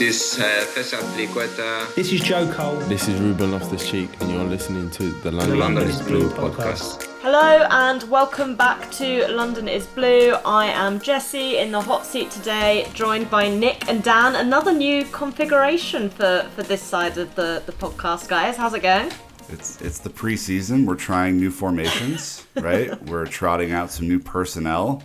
This is uh, Cesar Azpilicueta. This is Joe Cole. This is Ruben Loftus Cheek, and you're listening to the London, London is is Blue podcast. Hello and welcome back to London is Blue. I am Jessie in the hot seat today, joined by Nick and Dan. Another new configuration for, for this side of the, the podcast, guys. How's it going? It's it's the preseason. We're trying new formations, right? We're trotting out some new personnel.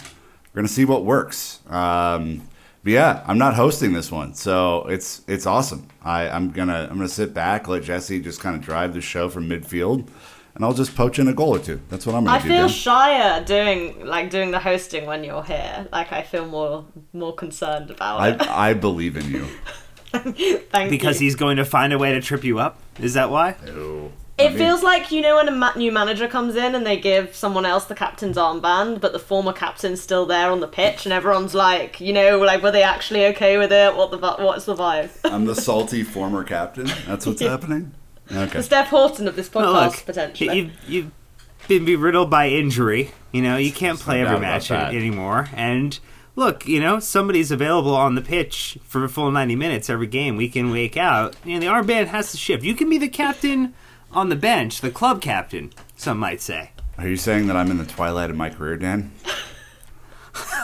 We're gonna see what works. Um, but yeah, I'm not hosting this one, so it's it's awesome. I, I'm gonna I'm gonna sit back, let Jesse just kind of drive the show from midfield, and I'll just poach in a goal or two. That's what I'm gonna I do. feel Dan. shyer doing like doing the hosting when you're here. Like I feel more more concerned about it. I I believe in you. Thank Because you. he's going to find a way to trip you up? Is that why? No. It feels like you know when a ma- new manager comes in and they give someone else the captain's armband, but the former captain's still there on the pitch, and everyone's like, you know, like were they actually okay with it? What the what's the vibe? I'm the salty former captain. That's what's happening. Okay. the Steph Houghton of this podcast Well, look, potentially. you've, you've been beriddled by injury. You know, you can't play every match that. anymore. And look, you know, somebody's available on the pitch for a full 90 minutes every game, week in, week out. You know, the armband has to shift. You can be the captain on the bench, the club captain, some might say. Are you saying that I'm in the twilight of my career, Dan?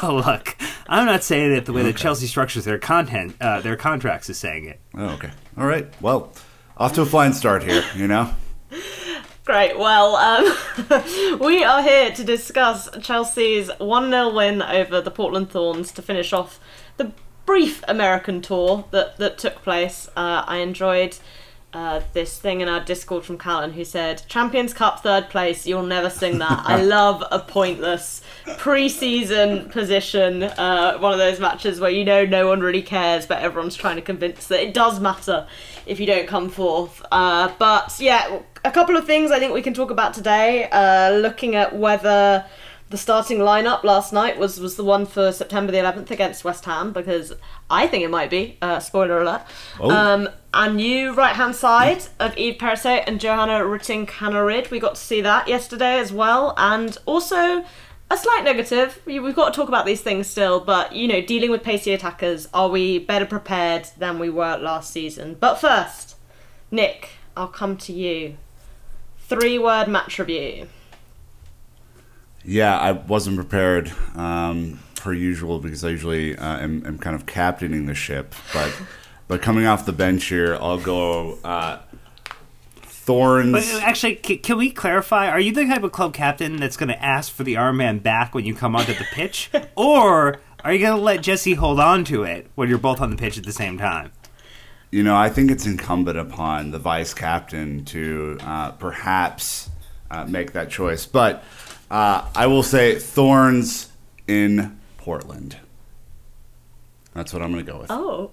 Oh, look, I'm not saying it the way that Chelsea structures their content, uh, their contracts is saying it. Oh, okay. All right. Well, off to a flying start here. You know. Great. Well, um, we are here to discuss Chelsea's 1 0 win over the Portland Thorns to finish off the brief American tour that, that took place. Uh, I enjoyed uh, this thing in our Discord from Callan who said, Champions Cup third place, you'll never sing that. I love a pointless pre season position, uh, one of those matches where you know no one really cares, but everyone's trying to convince that it does matter if you don't come forth. Uh, but yeah, a couple of things I think we can talk about today. Uh, looking at whether the starting lineup last night was, was the one for September the 11th against West Ham, because I think it might be. Uh, spoiler alert. Oh. Um, our new right hand side of Eve Perisset and Johanna Rytting Kaneryd. We got to see that yesterday as well. And also, a slight negative. We've got to talk about these things still, but you know, dealing with pacey attackers, are we better prepared than we were last season? But first, Nick, I'll come to you. Three word match review. Yeah, I wasn't prepared um, per usual because I usually uh, am, am kind of captaining the ship. But but coming off the bench here, I'll go uh, Thorns. But uh, actually, can we clarify? Are you the type of club captain that's going to ask for the armband back when you come onto the pitch, or are you going to let Jesse hold on to it when you're both on the pitch at the same time? You know, I think it's incumbent upon the vice captain to uh, perhaps uh, make that choice. But uh, I will say Thorns in Portland. That's what I'm going to go with. Oh,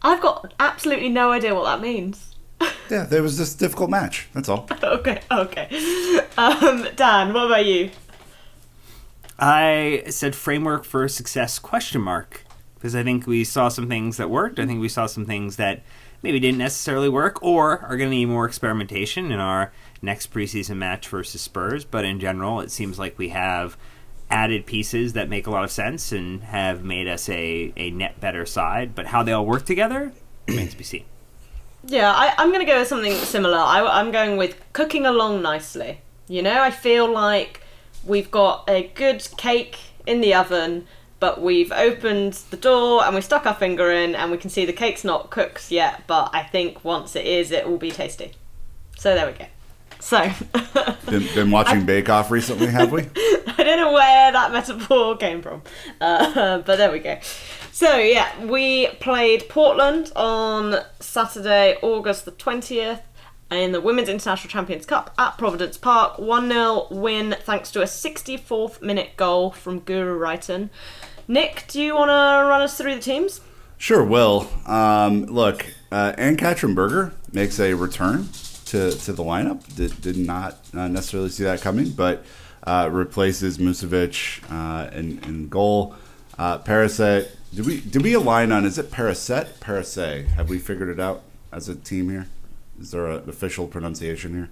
I've got absolutely no idea what that means. Yeah, there was this difficult match. That's all. okay, okay. Um, Dan, what about you? I said framework for success question mark because I think we saw some things that worked. I think we saw some things that maybe didn't necessarily work or are going to need more experimentation in our next preseason match versus Spurs. But in general, it seems like we have added pieces that make a lot of sense and have made us a, a net better side. But how they all work together remains to be seen. Yeah, I, I'm going to go with something similar. I, I'm going with cooking along nicely. You know, I feel like we've got a good cake in the oven, but we've opened the door and we stuck our finger in and we can see the cake's not cooked yet, but I think once it is, it will be tasty. So there we go. So, Been, been watching Bake Off recently, have we? I don't know where that metaphor came from, uh, but there we go. So yeah, we played Portland on Saturday, August the twentieth, in the Women's International Champions Cup at Providence Park. One 0 win thanks to a sixty-fourth minute goal from Guro Reiten. Nick, do you want to run us through the teams? Sure, will. Um, look, uh, Ann-Katrin Berger makes a return to, to the lineup. Did, did not uh, necessarily see that coming, but uh, replaces Musovic uh, in, in goal. Uh, Paraset. Did we did we align on? Is it Paraset? Parase? Have we figured it out as a team here? Is there an official pronunciation here?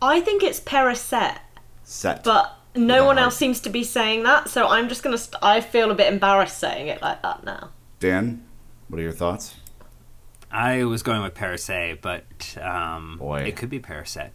I think it's Perisset, Set. but no one else seems to be saying that, so I'm just gonna. St- I feel a bit embarrassed saying it like that now. Dan, what are your thoughts? I was going with Parise, but um, Boy. it could be Parise.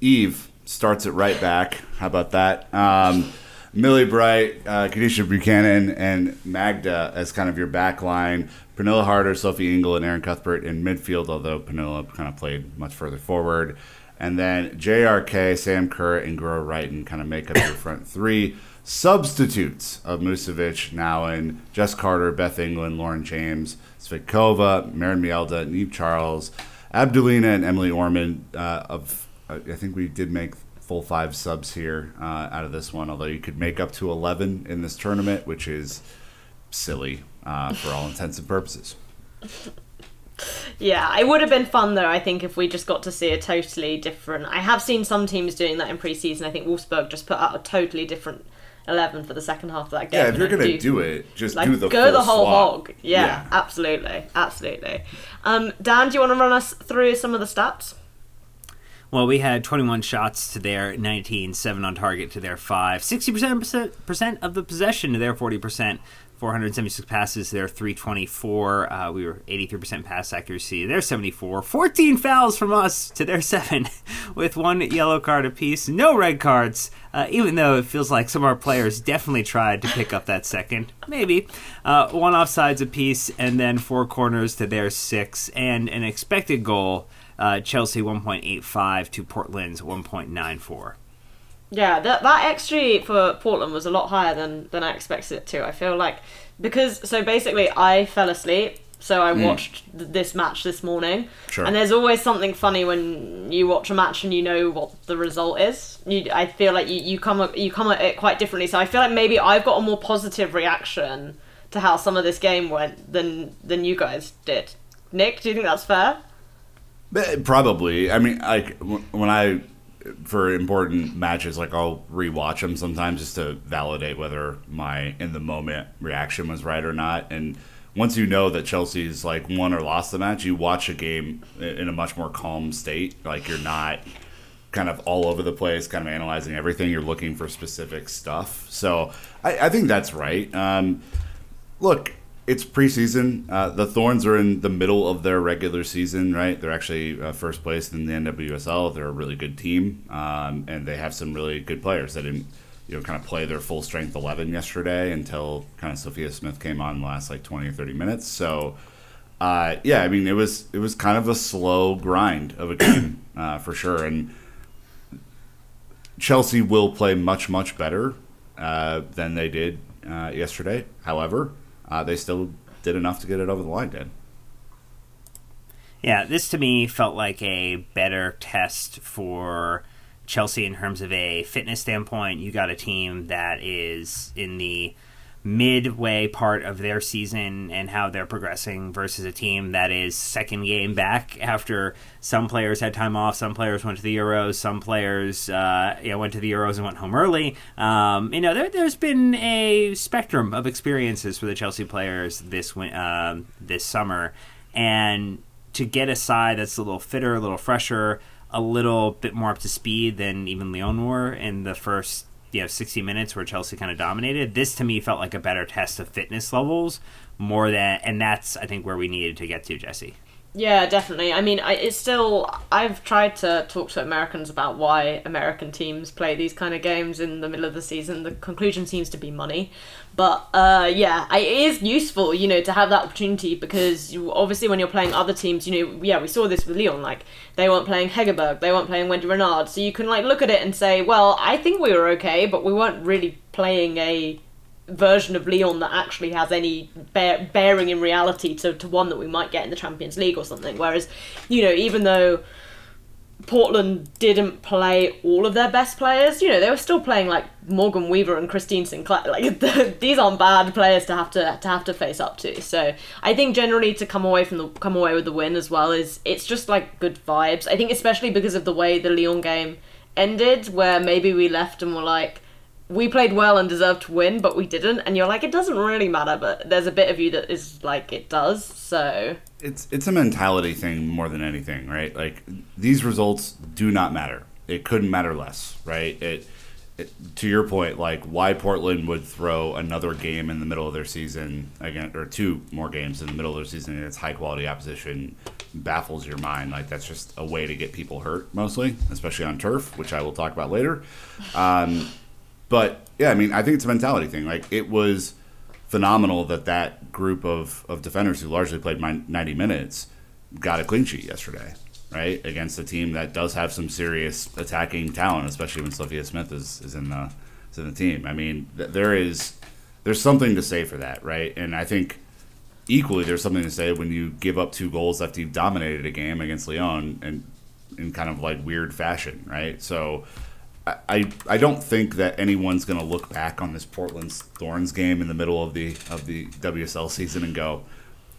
Eve starts it right back. How about that? Um, Millie Bright, uh, Kadeisha Buchanan, and Magda as kind of your back line. Pernille Harder, Sophie Ingle, and Erin Cuthbert in midfield, although Pernille kind of played much further forward. And then JRK, Sam Kerr, and Guro Reiten kind of make up your front three. Substitutes of Musovic now in Jess Carter, Beth England, Lauren James, Svitkova, Maren Mjelde, Niamh Charles, Abdulina, and Emily Orman. Uh, of I I think we did make full five subs here uh, out of this one, although you could make up to 11 in this tournament, which is silly uh, for all intents and purposes. Yeah, it would have been fun though. I think if we just got to see a totally different. I have seen some teams doing that in pre-season. I think Wolfsburg just put out a totally different eleven for the second half of that game. Yeah, if you're gonna do it, just like do the go full the whole swap. hog. Yeah, absolutely, absolutely. Um, Dan, do you want to run us through some of the stats? Well, we had 21 shots to their 19, 7 on target to their 5, 60% of the possession to their 40%, 476 passes their 324. Uh, we were 83% pass accuracy their 74, 14 fouls from us to their 7, with one yellow card apiece, no red cards, uh, even though it feels like some of our players definitely tried to pick up that second. Maybe. Uh, one offsides apiece, and then four corners to their 6, and an expected goal. Uh, Chelsea 1.85 to Portland's 1.94. Yeah, that that XG for Portland was a lot higher than than I expected it to. I feel like because so basically I fell asleep, so I hmm. watched th- this match this morning. Sure. And there's always something funny when you watch a match and you know what the result is. You, I feel like you, you come you come at it quite differently. So I feel like maybe I've got a more positive reaction to how some of this game went than than you guys did. Nick, do you think that's fair? Probably. I mean, like when I for important matches, like I'll rewatch them sometimes just to validate whether my in the moment reaction was right or not. And once you know that Chelsea's like won or lost the match, you watch a game in a much more calm state. Like you're not kind of all over the place, kind of analyzing everything. You're looking for specific stuff. So I, I think that's right. Um, look, it's preseason. Uh, the Thorns are in the middle of their regular season, right? They're actually uh, first place in the NWSL. They're a really good team, um, and they have some really good players that didn't, you know, kind of play their full strength eleven yesterday until kind of Sophia Smith came on the last like twenty or thirty minutes. So. Uh, yeah, I mean it was it was kind of a slow grind of a game uh, for sure, and Chelsea will play much much better uh, than they did uh, yesterday. However, uh, they still did enough to get it over the line. Did Yeah, this to me felt like a better test for Chelsea in terms of a fitness standpoint. You got a team that is in the midway part of their season and how they're progressing versus a team that is second game back after some players had time off, some players went to the Euros, some players uh, you know, went to the Euros and went home early. Um, you know, there, there's been a spectrum of experiences for the Chelsea players this um this summer, and to get a side that's a little fitter, a little fresher, a little bit more up to speed than even Lyon were in the first you know 60 minutes where Chelsea kind of dominated. This to me felt like a better test of fitness levels more than, and that's I think where we needed to get to, Jesse. Yeah, definitely. I mean, I, it's still. I've tried to talk to Americans about why American teams play these kind of games in the middle of the season. The conclusion seems to be money, but uh, yeah, it is useful, you know, to have that opportunity because you, obviously when you're playing other teams, you know, yeah, we saw this with Lyon. Like they weren't playing Hegerberg, they weren't playing Wendy Renard, so you can like look at it and say, well, I think we were okay, but we weren't really playing a version of Lyon that actually has any bear- bearing in reality to, to one that we might get in the Champions League or something. Whereas, you know, even though Portland didn't play all of their best players, you know, they were still playing like Morgan Weaver and Christine Sinclair. Like these aren't bad players to have to to have to face up to. So I think generally to come away from the come away with the win as well is it's just like good vibes. I think especially because of the way the Lyon game ended, where maybe we left and were like we played well and deserved to win, but we didn't. And you're like, it doesn't really matter, but there's a bit of you that is like, it does. So it's it's a mentality thing more than anything, right? Like these results do not matter. It couldn't matter less, right? It it, to your point, like why Portland would throw another game in the middle of their season again, or two more games in the middle of their season against high quality opposition baffles your mind. Like that's just a way to get people hurt, mostly, especially on turf, which I will talk about later. Um, but yeah, I mean, I think it's a mentality thing. Like it was phenomenal that that group of, of defenders who largely played my 90 minutes got a clean sheet yesterday, right? Against a team that does have some serious attacking talent, especially when Sophia Smith is, is in the is in the team. I mean, th- there is there's something to say for that, right? And I think equally there's something to say when you give up two goals after you've dominated a game against Lyon and in kind of like weird fashion, right? So I, I don't think that anyone's going to look back on this Portland Thorns game in the middle of the of the WSL season and go,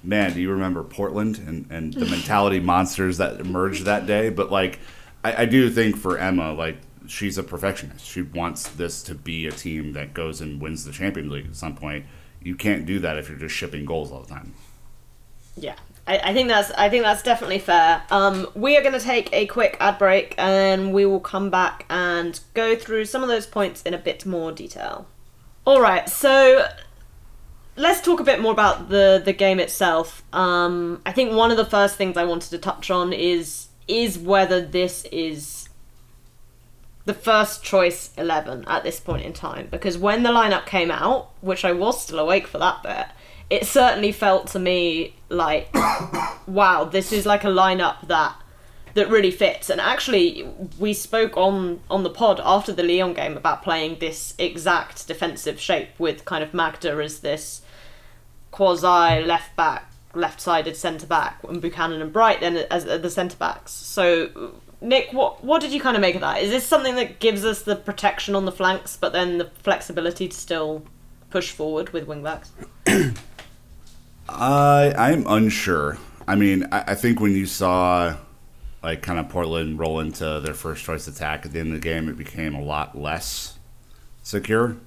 man, do you remember Portland and, and the mentality monsters that emerged that day? But like, I, I do think for Emma, like she's a perfectionist. She wants this to be a team that goes and wins the Champions League at some point. You can't do that if you're just shipping goals all the time. Yeah, I, I think that's I think that's definitely fair. Um, we are going to take a quick ad break, and we will come back and go through some of those points in a bit more detail. All right, so let's talk a bit more about the the game itself. Um, I think one of the first things I wanted to touch on is is whether this is the first choice 11 at this point in time because when the lineup came out which i was still awake for that bit it certainly felt to me like wow this is like a lineup that that really fits. And actually we spoke on on the pod after the Lyon game about playing this exact defensive shape with kind of Magda as this quasi left back left sided centre back and Buchanan and Bright then as the centre backs. So Nick what what did you kind of make of that? Is this something that gives us the protection on the flanks but then the flexibility to still push forward with wing backs I I'm unsure. I mean, I, I think when you saw like kind of Portland roll into their first choice attack at the end of the game, it became a lot less secure.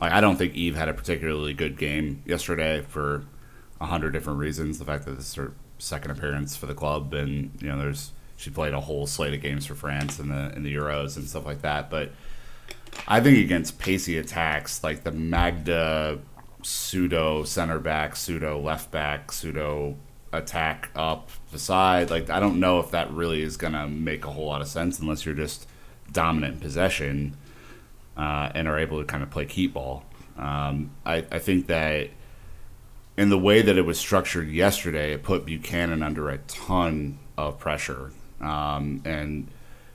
Like I don't think Eve had a particularly good game yesterday for a hundred different reasons. The fact that this is her second appearance for the club, and you know, there's she played a whole slate of games for France in the in the Euros and stuff like that. But I think against pacey attacks, like the Magda pseudo center back, pseudo left back, pseudo attack up the side. Like I don't know if that really is gonna make a whole lot of sense unless you're just dominant in possession uh, and are able to kind of play keep ball. Um, I, I think that in the way that it was structured yesterday, it put Buchanan under a ton of pressure. Um, and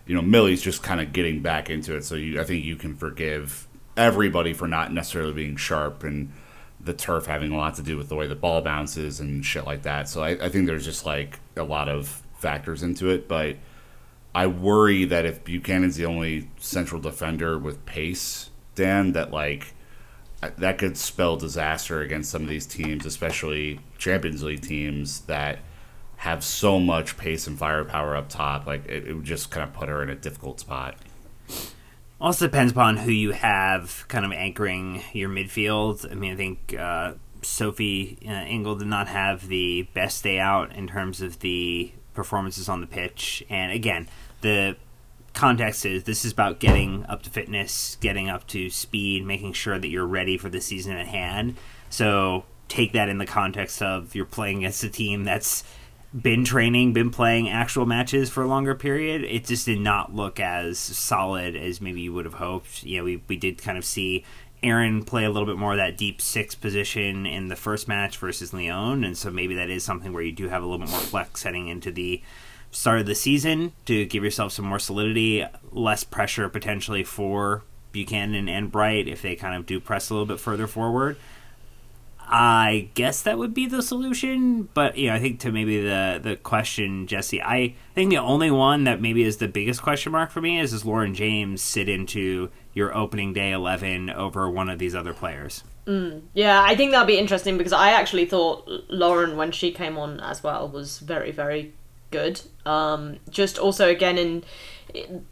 you know, Millie's just kind of getting back into it, so you, I think you can forgive everybody for not necessarily being sharp and the turf having a lot to do with the way the ball bounces and shit like that. So I, I think there's just like a lot of factors into it, but I worry that if Buchanan's the only central defender with pace, Dan, that like that could spell disaster against some of these teams, especially Champions League teams that have so much pace and firepower up top. Like it, it would just kind of put her in a difficult spot. Also depends upon who you have kind of anchoring your midfield. I mean, I think uh, Sophie uh, Ingle did not have the best day out in terms of the performances on the pitch. And again, the context is this is about getting up to fitness, getting up to speed, making sure that you're ready for the season at hand. So take that in the context of you're playing against a team that's been training, been playing actual matches for a longer period, it just did not look as solid as maybe you would have hoped. You know, we, we did kind of see Erin play a little bit more of that deep six position in the first match versus Lyon, and so maybe that is something where you do have a little bit more flex heading into the start of the season to give yourself some more solidity, less pressure potentially for Buchanan and Bright if they kind of do press a little bit further forward. I guess that would be the solution, but you know, I think to maybe the the question, Jesse, I think the only one that maybe is the biggest question mark for me is does Lauren James sit into your opening day eleven over one of these other players? Mm, yeah, I think that'll be interesting because I actually thought Lauren when she came on as well was very very good. Um, just also again in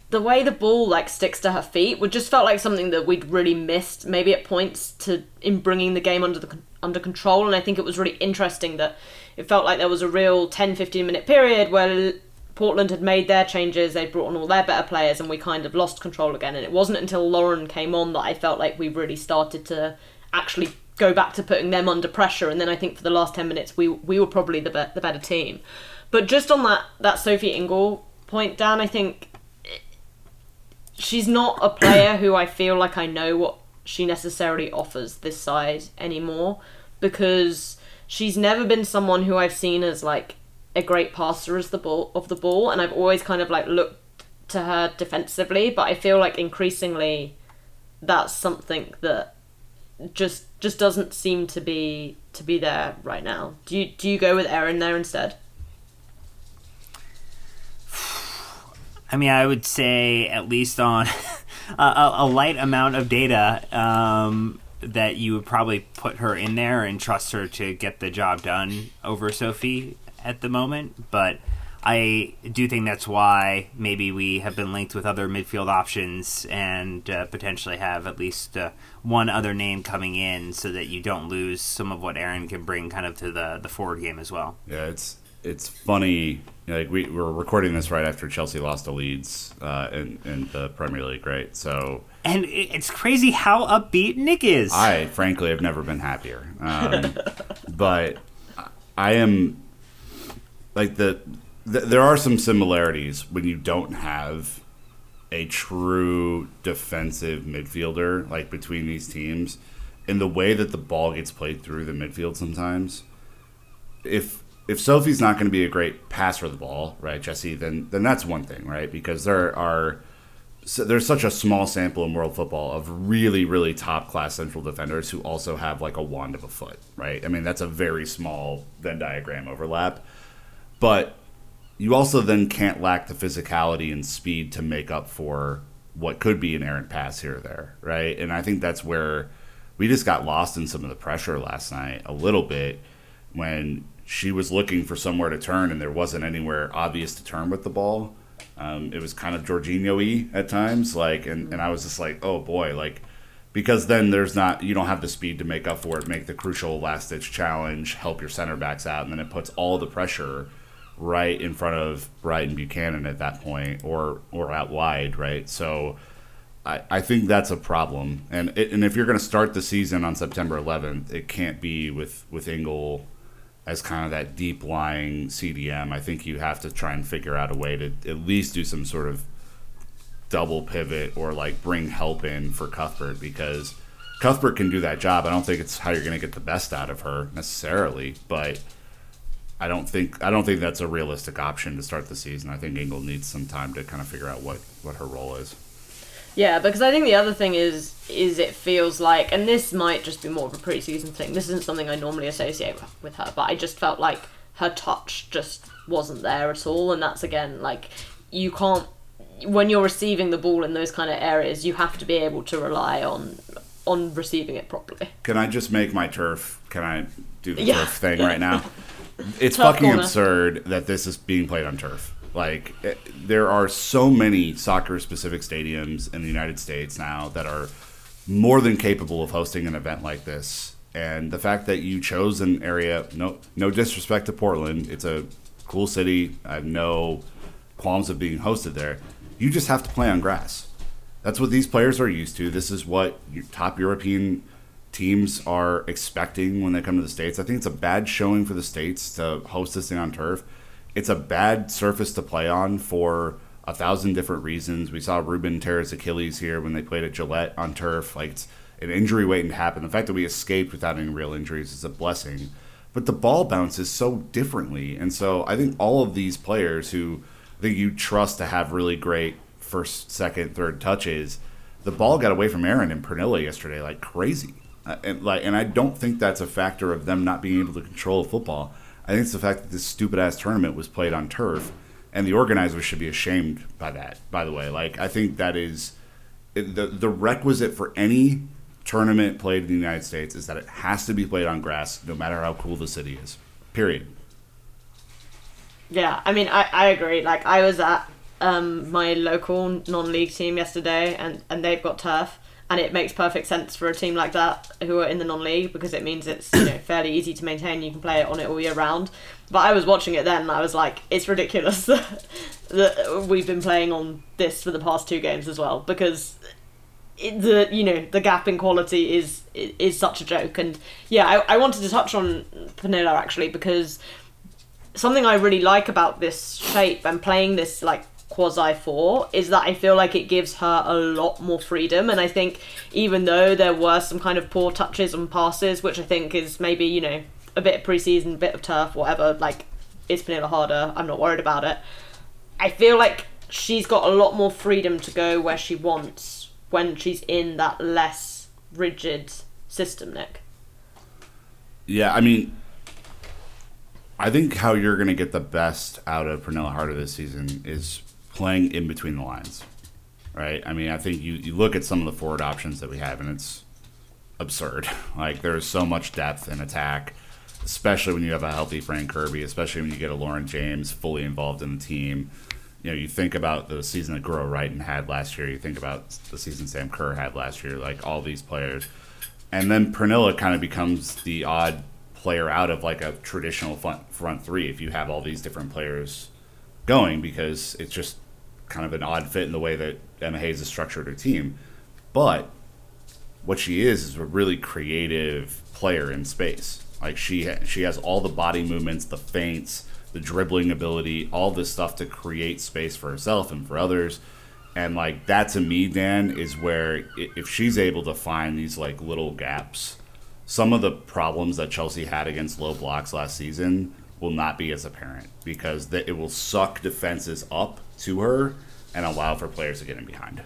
the way the ball like sticks to her feet would just felt like something that we'd really missed maybe at points to in bringing the game under the under control and I think it was really interesting that it felt like there was a real 10 15 minute period where Portland had made their changes, they'd brought on all their better players, and we kind of lost control again. And it wasn't until Lauren came on that I felt like we really started to actually go back to putting them under pressure. And then I think for the last 10 minutes, we, we were probably the, be- the better team. But just on that, that Sophie Ingle point, Dan, I think she's not a player who I feel like I know what she necessarily offers this side anymore because she's never been someone who I've seen as like a great passer as the ball of the ball and I've always kind of like looked to her defensively but I feel like increasingly that's something that just just doesn't seem to be to be there right now. Do you do you go with Erin there instead? I mean, I would say at least on a, a, light amount of data um, that you would probably put her in there and trust her to get the job done over Sophie at the moment. But I do think that's why maybe we have been linked with other midfield options and uh, potentially have at least uh, one other name coming in so that you don't lose some of what Erin can bring kind of to the, the forward game as well. Yeah, it's it's funny. Like we we're recording this right after Chelsea lost to Leeds uh, in in the Premier League, right? So And it's crazy how upbeat Nick is. I frankly have never been happier. Um, but I am like the, th there are some similarities when you don't have a true defensive midfielder like between these teams in the way that the ball gets played through the midfield sometimes. If if Sophie's not going to be a great passer of the ball, right, Jesse, then then that's one thing, right? Because there are so there's such a small sample in world football of really, really top class central defenders who also have like a wand of a foot, right? I mean, that's a very small Venn diagram overlap. But you also then can't lack the physicality and speed to make up for what could be an errant pass here or there, right? And I think that's where we just got lost in some of the pressure last night a little bit when she was looking for somewhere to turn and there wasn't anywhere obvious to turn with the ball. Um, it was kind of Jorginho-y at times, like, and, and I was just like, oh boy, like, because then there's not, you don't have the speed to make up for it, make the crucial last ditch challenge, help your center backs out, and then it puts all the pressure right in front of Brighton Buchanan at that point, or or out wide, right? So. I, I think that's a problem, and it, and if you're going to start the season on September 11th, it can't be with with Ingle as kind of that deep lying CDM. I think you have to try and figure out a way to at least do some sort of double pivot or like bring help in for Cuthbert because Cuthbert can do that job. I don't think it's how you're going to get the best out of her necessarily, but I don't think I don't think that's a realistic option to start the season. I think Ingle needs some time to kind of figure out what what her role is. Yeah, because I think the other thing is is it feels like, and this might just be more of a preseason thing. This isn't something I normally associate with- her, but I just felt like her touch just wasn't there at all, and that's again like you can't when you're receiving the ball in those kind of areas, you have to be able to rely on on receiving it properly. Can I just make my turf? Can I do the Yeah. turf thing right now? It's Turf fucking corner. absurd that this is being played on turf. Like, it, there are so many soccer specific stadiums in the United States now that are more than capable of hosting an event like this. And the fact that you chose an area, no, no disrespect to Portland, it's a cool city. I have no qualms of being hosted there. You just have to play on grass. That's what these players are used to. This is what top European teams are expecting when they come to the states. I think it's a bad showing for the states to host this thing on turf. It's a bad surface to play on for a thousand different reasons. We saw Ruben tear his Achilles here when they played at Gillette on turf. Like it's an injury waiting to happen. The fact that we escaped without any real injuries is a blessing. But the ball bounces so differently, and so I think all of these players who I think you trust to have really great first, second, third touches. The ball got away from Erin and Pernille yesterday like crazy, uh, and like, and I don't think that's a factor of them not being able to control football. I think it's the fact that this stupid ass tournament was played on turf, and the organizers should be ashamed by that. By the way, like I think that is the the requisite for any tournament played in the United States is that it has to be played on grass, no matter how cool the city is. Period. Yeah, I mean, I, I agree. Like, I was at um, my local non-league team yesterday, and, and they've got turf, and it makes perfect sense for a team like that who are in the non-league because it means it's you know fairly easy to maintain. You can play it on it all year round. But I was watching it then, and I was like, it's ridiculous that, we've been playing on this for the past two games as well because it, the you know the gap in quality is is such a joke. And yeah, I, I wanted to touch on Pernille actually because something I really like about this shape and playing this like quasi four is that I feel like it gives her a lot more freedom. And I think even though there were some kind of poor touches and passes, which I think is maybe, you know, a bit of preseason, a bit of turf, whatever, like, is Pernille harder? I'm not worried about it. I feel like she's got a lot more freedom to go where she wants when she's in that less rigid system, Nick. Yeah, I mean, I think how you're going to get the best out of Pernille Harder this season is playing in between the lines, right? I mean, I think you, you look at some of the forward options that we have, and it's absurd. Like, there's so much depth in attack, especially when you have a healthy Fran Kirby, especially when you get a Lauren James fully involved in the team. You know, you think about the season that Guro Reiten had last year, you think about the season Sam Kerr had last year, like all these players. And then Pernille kind of becomes the odd player out of like a traditional front, front three if you have all these different players going because it's just kind of an odd fit in the way that Emma Hayes has structured her team. But what she is is a really creative player in space. Like she ha- she has all the body movements, the feints, the dribbling ability, all this stuff to create space for herself and for others. And like that to me, Dan, is where if she's able to find these like little gaps, some of the problems that Chelsea had against low blocks last season will not be as apparent because it will suck defenses up to her and allow for players to get in behind.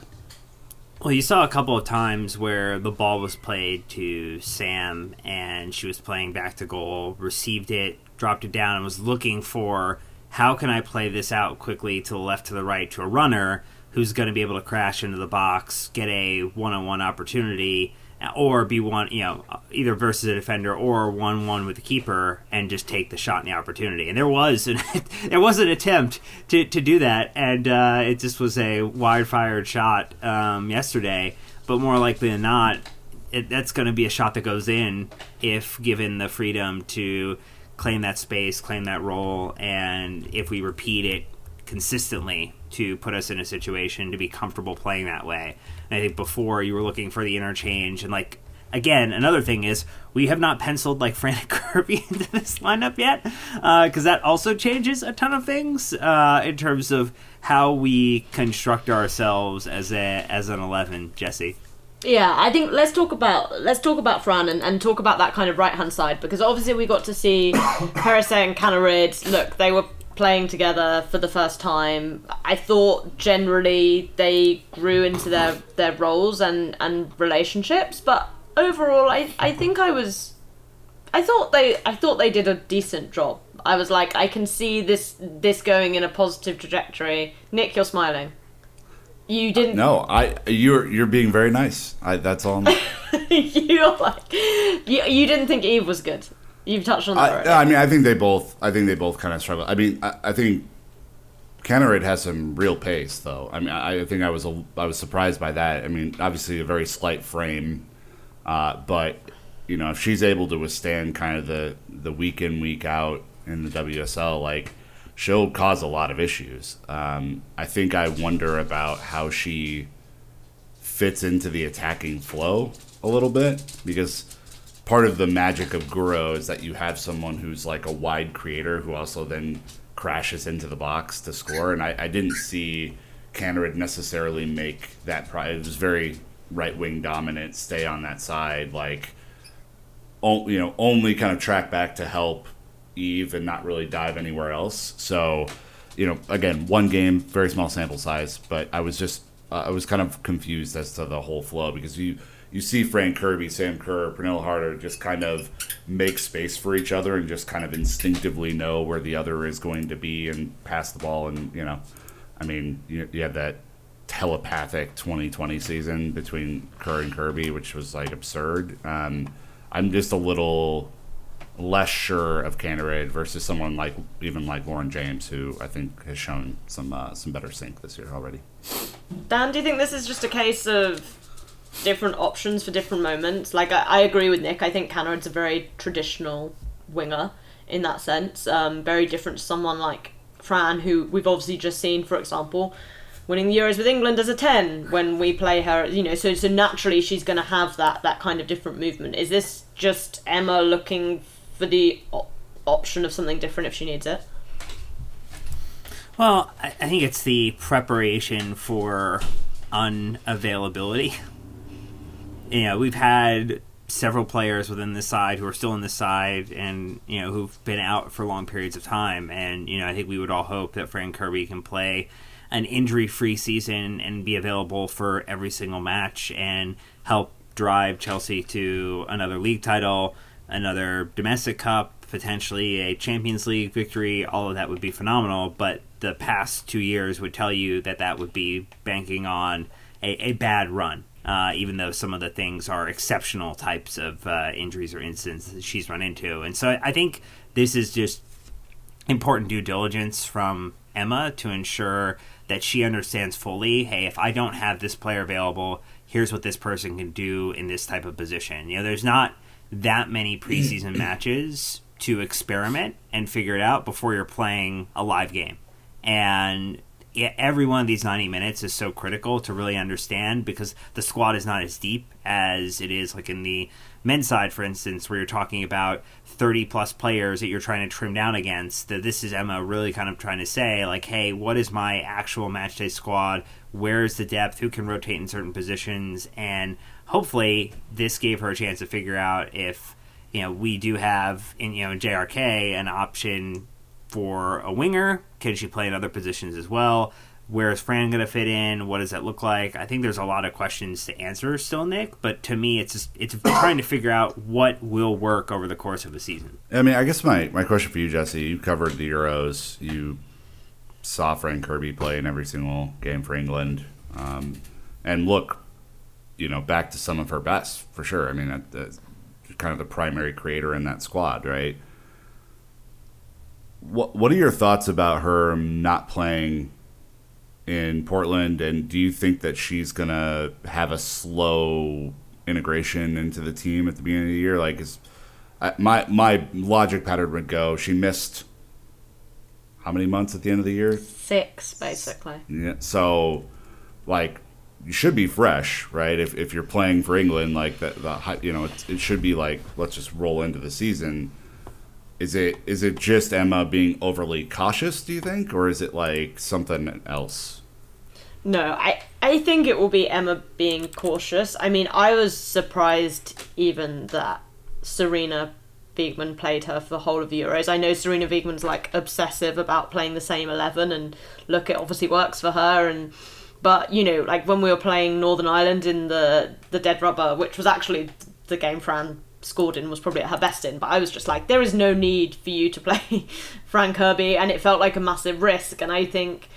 Well, you saw a couple of times where the ball was played to Sam and she was playing back to goal, received it, dropped it down, and was looking for how can I play this out quickly to the left to the right to a runner who's going to be able to crash into the box, get a one on one opportunity, or be one, you know, either versus a defender or one one with the keeper and just take the shot and the opportunity. And there was an there was an attempt to, to do that, and uh, it just was a wide fired shot um, yesterday. But more likely than not, it, that's going to be a shot that goes in if given the freedom to claim that space, claim that role, and if we repeat it consistently to put us in a situation to be comfortable playing that way. And I think before you were looking for the interchange and like again, another thing is we have not penciled like Fran Kirby into this lineup yet, because uh, that also changes a ton of things uh, in terms of how we construct ourselves as a as an eleven. Jesse. Yeah, I think let's talk about let's talk about Fran and, and talk about that kind of right hand side because obviously we got to see Perisset and Kaneryd. Look, they were playing together for the first time. I thought generally they grew into their, their roles and, and relationships, but overall I, I think I was I thought they I thought they did a decent job. I was like, I can see this this going in a positive trajectory. Nick, you're smiling. You didn't. No, I you're you're being very nice. I that's all. I'm... you're like you, you didn't think Eve was good. You've touched on that. I, already. I mean, I think they both. I think they both kind of struggle. I mean, I, I think Kaneryd has some real pace, though. I mean, I, I think I was a, I was surprised by that. I mean, obviously a very slight frame, uh, but you know, if she's able to withstand kind of the the week in week out in the WSL, like she'll cause a lot of issues. Um, I think I wonder about how she fits into the attacking flow a little bit because part of the magic of Guro is that you have someone who's like a wide creator who also then crashes into the box to score. And I, I didn't see Kaneryd necessarily make that. Pri- it was very right wing dominant, stay on that side, like o- you know, only kind of track back to help Eve and not really dive anywhere else. So, you know, again, one game, very small sample size, but I was just uh, I was kind of confused as to the whole flow because you you see Fran Kirby, Sam Kerr, Pernille Harder just kind of make space for each other and just kind of instinctively know where the other is going to be and pass the ball. And, you know, I mean, you, you have that telepathic 2020 season between Kerr and Kirby, which was like absurd. Um, I'm just a little less sure of Kaneryd versus someone like even like Lauren James, who I think has shown some uh, some better sync this year already. Dan, do you think this is just a case of different options for different moments. Like I, I agree with Nick. I think Kaneryd's a very traditional winger in that sense. Um, very different to someone like Fran, who we've obviously just seen, for example, winning the Euros with England as a ten when we play her. You know, so so naturally she's going to have that that kind of different movement. Is this just Emma looking for the op- option of something different if she needs it? Well, I, I think it's the preparation for unavailability. You know, we've had several players within this side who are still in the side and, you know, who've been out for long periods of time. And, you know, I think we would all hope that Fran Kirby can play an injury free season and be available for every single match and help drive Chelsea to another league title, another domestic cup, potentially a Champions League victory. All of that would be phenomenal. But the past two years would tell you that that would be banking on a, a bad run. Uh, even though some of the things are exceptional types of uh, injuries or incidents that she's run into. And so I think this is just important due diligence from Emma to ensure that she understands fully hey, if I don't have this player available, here's what this person can do in this type of position. You know, there's not that many preseason matches to experiment and figure it out before you're playing a live game. And every one of these 90 minutes is so critical to really understand because the squad is not as deep as it is like in the men's side for instance where you're talking about 30 plus players that you're trying to trim down against that this is emma really kind of trying to say like hey what is my actual match day squad? Where is the depth? Who can rotate in certain positions? And hopefully this gave her a chance to figure out if you know we do have in you know jrk an option for a winger? Can she play in other positions as well? Where is Fran going to fit in? What does that look like? I think there's a lot of questions to answer still, Nick. But to me, it's just it's trying to figure out what will work over the course of the season. I mean, I guess my, my question for you, Jesse, you covered the Euros. You saw Fran Kirby play in every single game for England, um, and look, you know, back to some of her best for sure. I mean, that, that's kind of the primary creator in that squad, right? What What are your thoughts about her not playing in Portland? And do you think that she's gonna have a slow integration into the team at the beginning of the year? Like, is my my logic pattern would go she missed how many months at the end of the year? Six, basically. Yeah. So, like, you should be fresh, right? If if you're playing for England, like the, the you know, it, it should be like let's just roll into the season is it is it just Emma being overly cautious? Do you think, or is it like something else? No, I I think it will be Emma being cautious. I mean, I was surprised even that Sarina Wiegman played her for the whole of the Euros. I know Sarina Wiegman's like obsessive about playing the same eleven, and look, it obviously works for her. And but you know, like when we were playing Northern Ireland in the the Dead Rubber, which was actually the game Fran scored in was probably at her best in, but I was just like, there is no need for you to play Fran Kirby, and it felt like a massive risk. And I think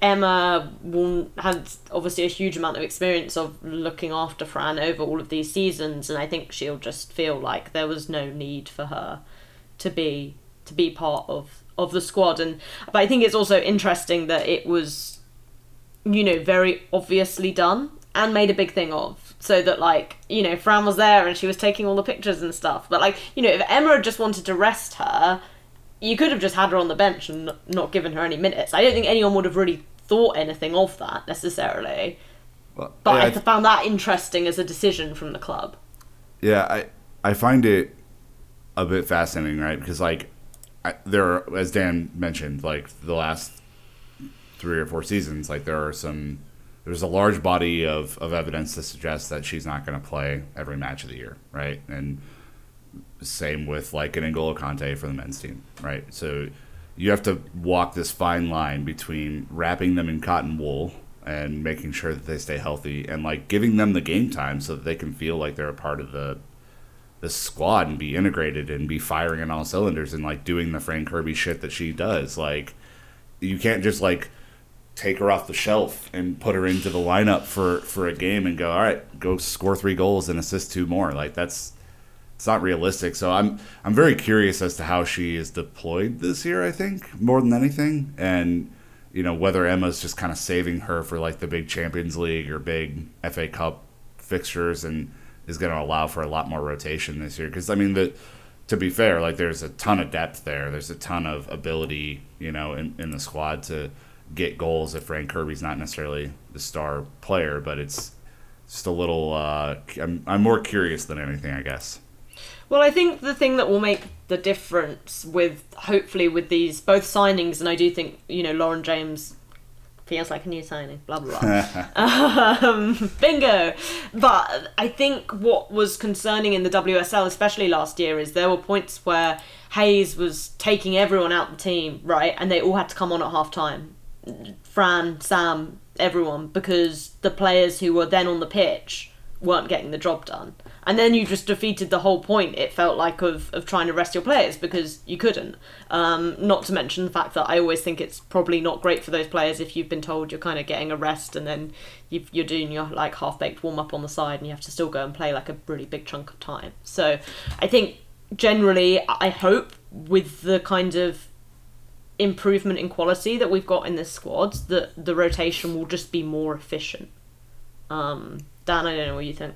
Emma had obviously a huge amount of experience of looking after Fran over all of these seasons, and I think she'll just feel like there was no need for her to be to be part of of the squad. And but I think it's also interesting that it was, you know, very obviously done and made a big thing of so that like you know Fran was there and she was taking all the pictures and stuff. But like you know, if Emma had just wanted to rest her, you could have just had her on the bench and not given her any minutes. I don't think anyone would have really thought anything of that necessarily. Well, but yeah, I, th- found that interesting as a decision from the club. Yeah, I I find it a bit fascinating, right? Because like I, there, are, as Dan mentioned, like the last three or four seasons, like there are some there's a large body of, of evidence to suggest that she's not going to play every match of the year, right? And same with like an N'Golo Kanté for the men's team, right? So you have to walk this fine line between wrapping them in cotton wool and making sure that they stay healthy and like giving them the game time so that they can feel like they're a part of the the squad and be integrated and be firing on all cylinders and like doing the Fran Kirby shit that she does. Like you can't just like take her off the shelf and put her into the lineup for for a game and go all right go score three goals and assist two more like that's it's not realistic so i'm i'm very curious as to how she is deployed this year i think more than anything and you know whether emma's just kind of saving her for like the big champions league or big fa cup fixtures and is going to allow for a lot more rotation this year. Because I mean, the to be fair, like there's a ton of depth there. There's a ton of ability, you know, in, in the squad to get goals if Fran Kirby's not necessarily the star player, but it's just a little. Uh, I'm, I'm more curious than anything, I guess. Well, I think the thing that will make the difference with hopefully with these both signings, and I do think you know Lauren James feels like a new signing, blah blah blah. um, bingo. But I think what was concerning in the WSL, especially last year, is there were points where Hayes was taking everyone out the team, right, and they all had to come on at half time. Fran, Sam, everyone, because the players who were then on the pitch weren't getting the job done. And then you just defeated the whole point, it felt like, of, of trying to rest your players because you couldn't. Um, not to mention the fact that I always think it's probably not great for those players if you've been told you're kind of getting a rest and then you are doing your like half baked warm up on the side and you have to still go and play like a really big chunk of time. So I think generally, I hope with the kind of improvement in quality that we've got in this squad that the rotation will just be more efficient. Um, Dan, I don't know what you think.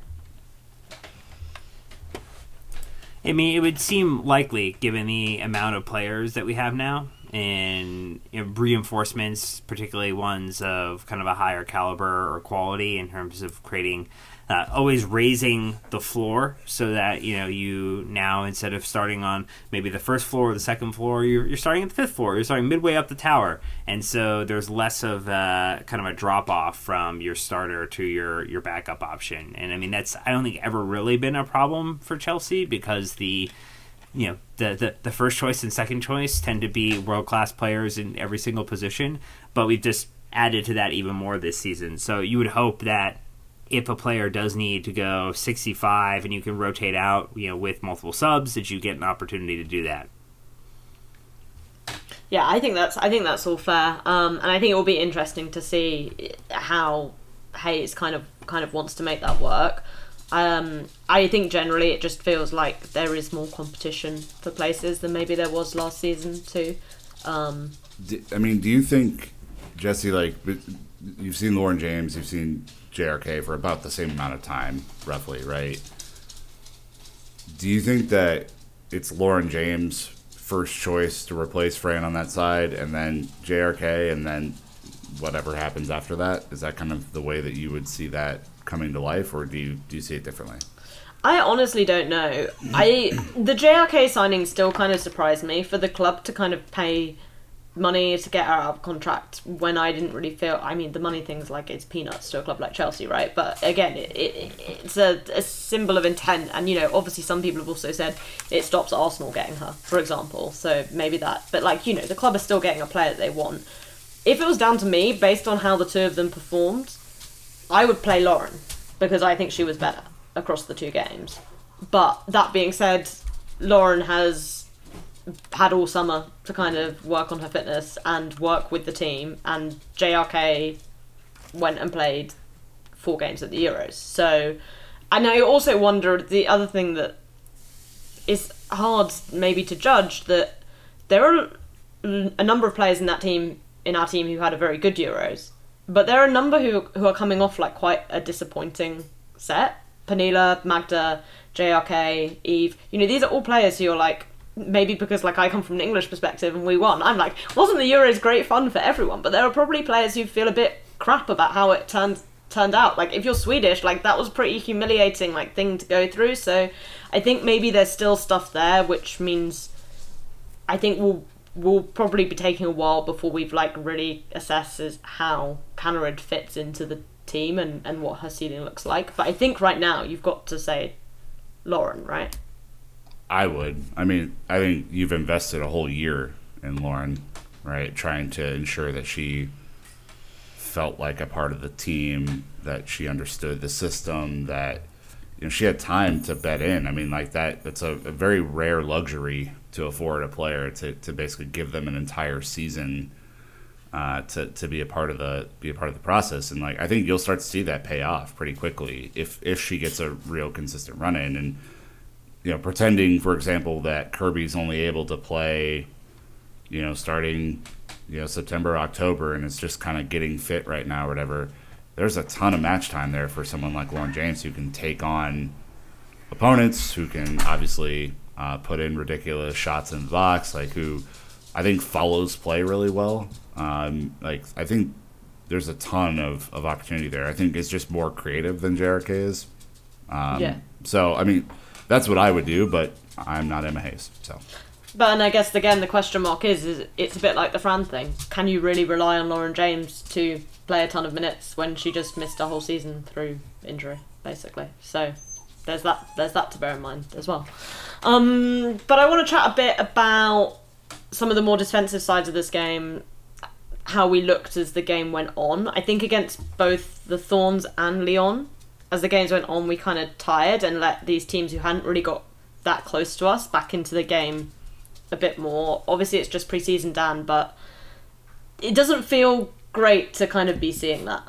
I mean, it would seem likely given the amount of players that we have now and you know, reinforcements, particularly ones of kind of a higher caliber or quality in terms of creating uh, always raising the floor so that you know you now instead of starting on maybe the first floor or the second floor you're, you're starting at the fifth floor. You're starting midway up the tower. And so there's less of a, kind of a drop off from your starter to your your backup option. And i mean that's i don't think ever really been a problem for chelsea because the you know the, the the first choice and second choice tend to be world class players in every single position. But we've just added to that even more this season. So you would hope that if a player does need to go 65 and you can rotate out, you know, with multiple subs, that you get an opportunity to do that. Yeah, I think that's I think that's all fair, um, and I think it will be interesting to see how Hayes kind of kind of wants to make that work. Um, I think generally it just feels like there is more competition for places than maybe there was last season too. Um, I mean, do you think Jesse? Like, you've seen Lauren James, you've seen JRK for about the same amount of time, roughly, right? Do you think that it's Lauren James' first choice to replace Fran on that side, and then JRK, and then whatever happens after that? Is that kind of the way that you would see that coming to life, or do you do you see it differently? I honestly don't know. I the JRK signing still kind of surprised me for the club to kind of pay money to get her out of contract when I didn't really feel. I mean, the money thing's like it's peanuts to a club like Chelsea, right? But again, it, it it's a, a symbol of intent, and you know, obviously, some people have also said it stops Arsenal getting her, for example. So maybe that, but like you know, the club is still getting a player that they want. If it was down to me, based on how the two of them performed, I would play Lauren because I think she was better across the two games. But that being said, Lauren has had all summer to kind of work on her fitness and work with the team, and JRK went and played four games at the Euros. So, and I also wonder the other thing that is hard maybe to judge that there are a number of players in that team in our team who had a very good Euros, but there are a number who who are coming off like quite a disappointing set. Pernille, Magda, JRK, Eve. You know, these are all players who are like maybe because like I come from an English perspective and we won, I'm like, wasn't the Euros great fun for everyone? But there are probably players who feel a bit crap about how it turned turned out. Like if you're Swedish, like that was pretty humiliating like thing to go through. So I think maybe there's still stuff there, which means I think we'll we'll probably be taking a while before we've like really assesses how Kaneryd fits into the team and, and what her ceiling looks like. But I think right now you've got to say Lauren, right? I would. I mean, I think you've invested a whole year in Lauren, right? Trying to ensure that she felt like a part of the team, that she understood the system, that you know she had time to bet in. I mean, like that. That's a, a very rare luxury to afford a player to, to basically give them an entire season uh, to to be a part of the be a part of the process. And like I think you'll start to see that pay off pretty quickly if if she gets a real consistent run in and you know, pretending, for example, that Kirby's only able to play, you know, starting, you know, September, October, and it's just kind of getting fit right now or whatever. there's a ton of match time there for someone like Lauren James who can take on opponents, who can obviously uh, put in ridiculous shots in the box, like who I think follows play really well. Um, like I think there's a ton of, of opportunity there. I think it's just more creative than JRK is. Um, Yeah. So I mean, that's what I would do, but I'm not Emma Hayes, so. But and I guess again the question mark is is it's a bit like the Fran thing. Can you really rely on Lauren James to play a ton of minutes when she just missed a whole season through injury, basically? So there's that there's that to bear in mind as well. Um, but I want to chat a bit about some of the more defensive sides of this game, how we looked as the game went on. I think against both the Thorns and Lyon, as the games went on, we kind of tired and let these teams who hadn't really got that close to us back into the game a bit more. Obviously, it's just preseason, Dan, but it doesn't feel great to kind of be seeing that.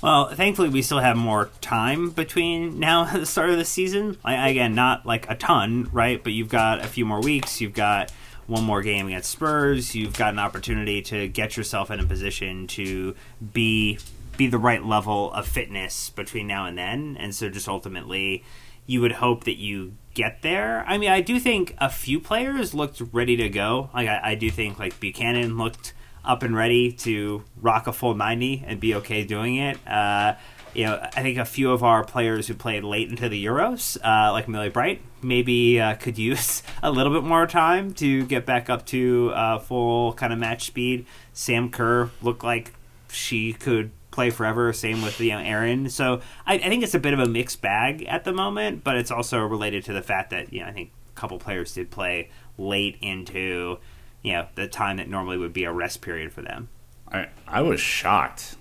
Well, thankfully, we still have more time between now and the start of the season. Like, again, not like a ton, right? But you've got a few more weeks. You've got one more game against Spurs. You've got an opportunity to get yourself in a position to be be the right level of fitness between now and then. And so, just ultimately, you would hope that you get there. I mean, I do think a few players looked ready to go. Like, I, I do think like Buchanan looked up and ready to rock a full 90 and be okay doing it. Uh, you know, I think a few of our players who played late into the Euros, uh, like Millie Bright, maybe uh, could use a little bit more time to get back up to uh, full kind of match speed. Sam Kerr looked like she could play forever. Same with you uh, know Erin. So I, I think it's a bit of a mixed bag at the moment, but it's also related to the fact that you know I think a couple players did play late into you know the time that normally would be a rest period for them. I I was shocked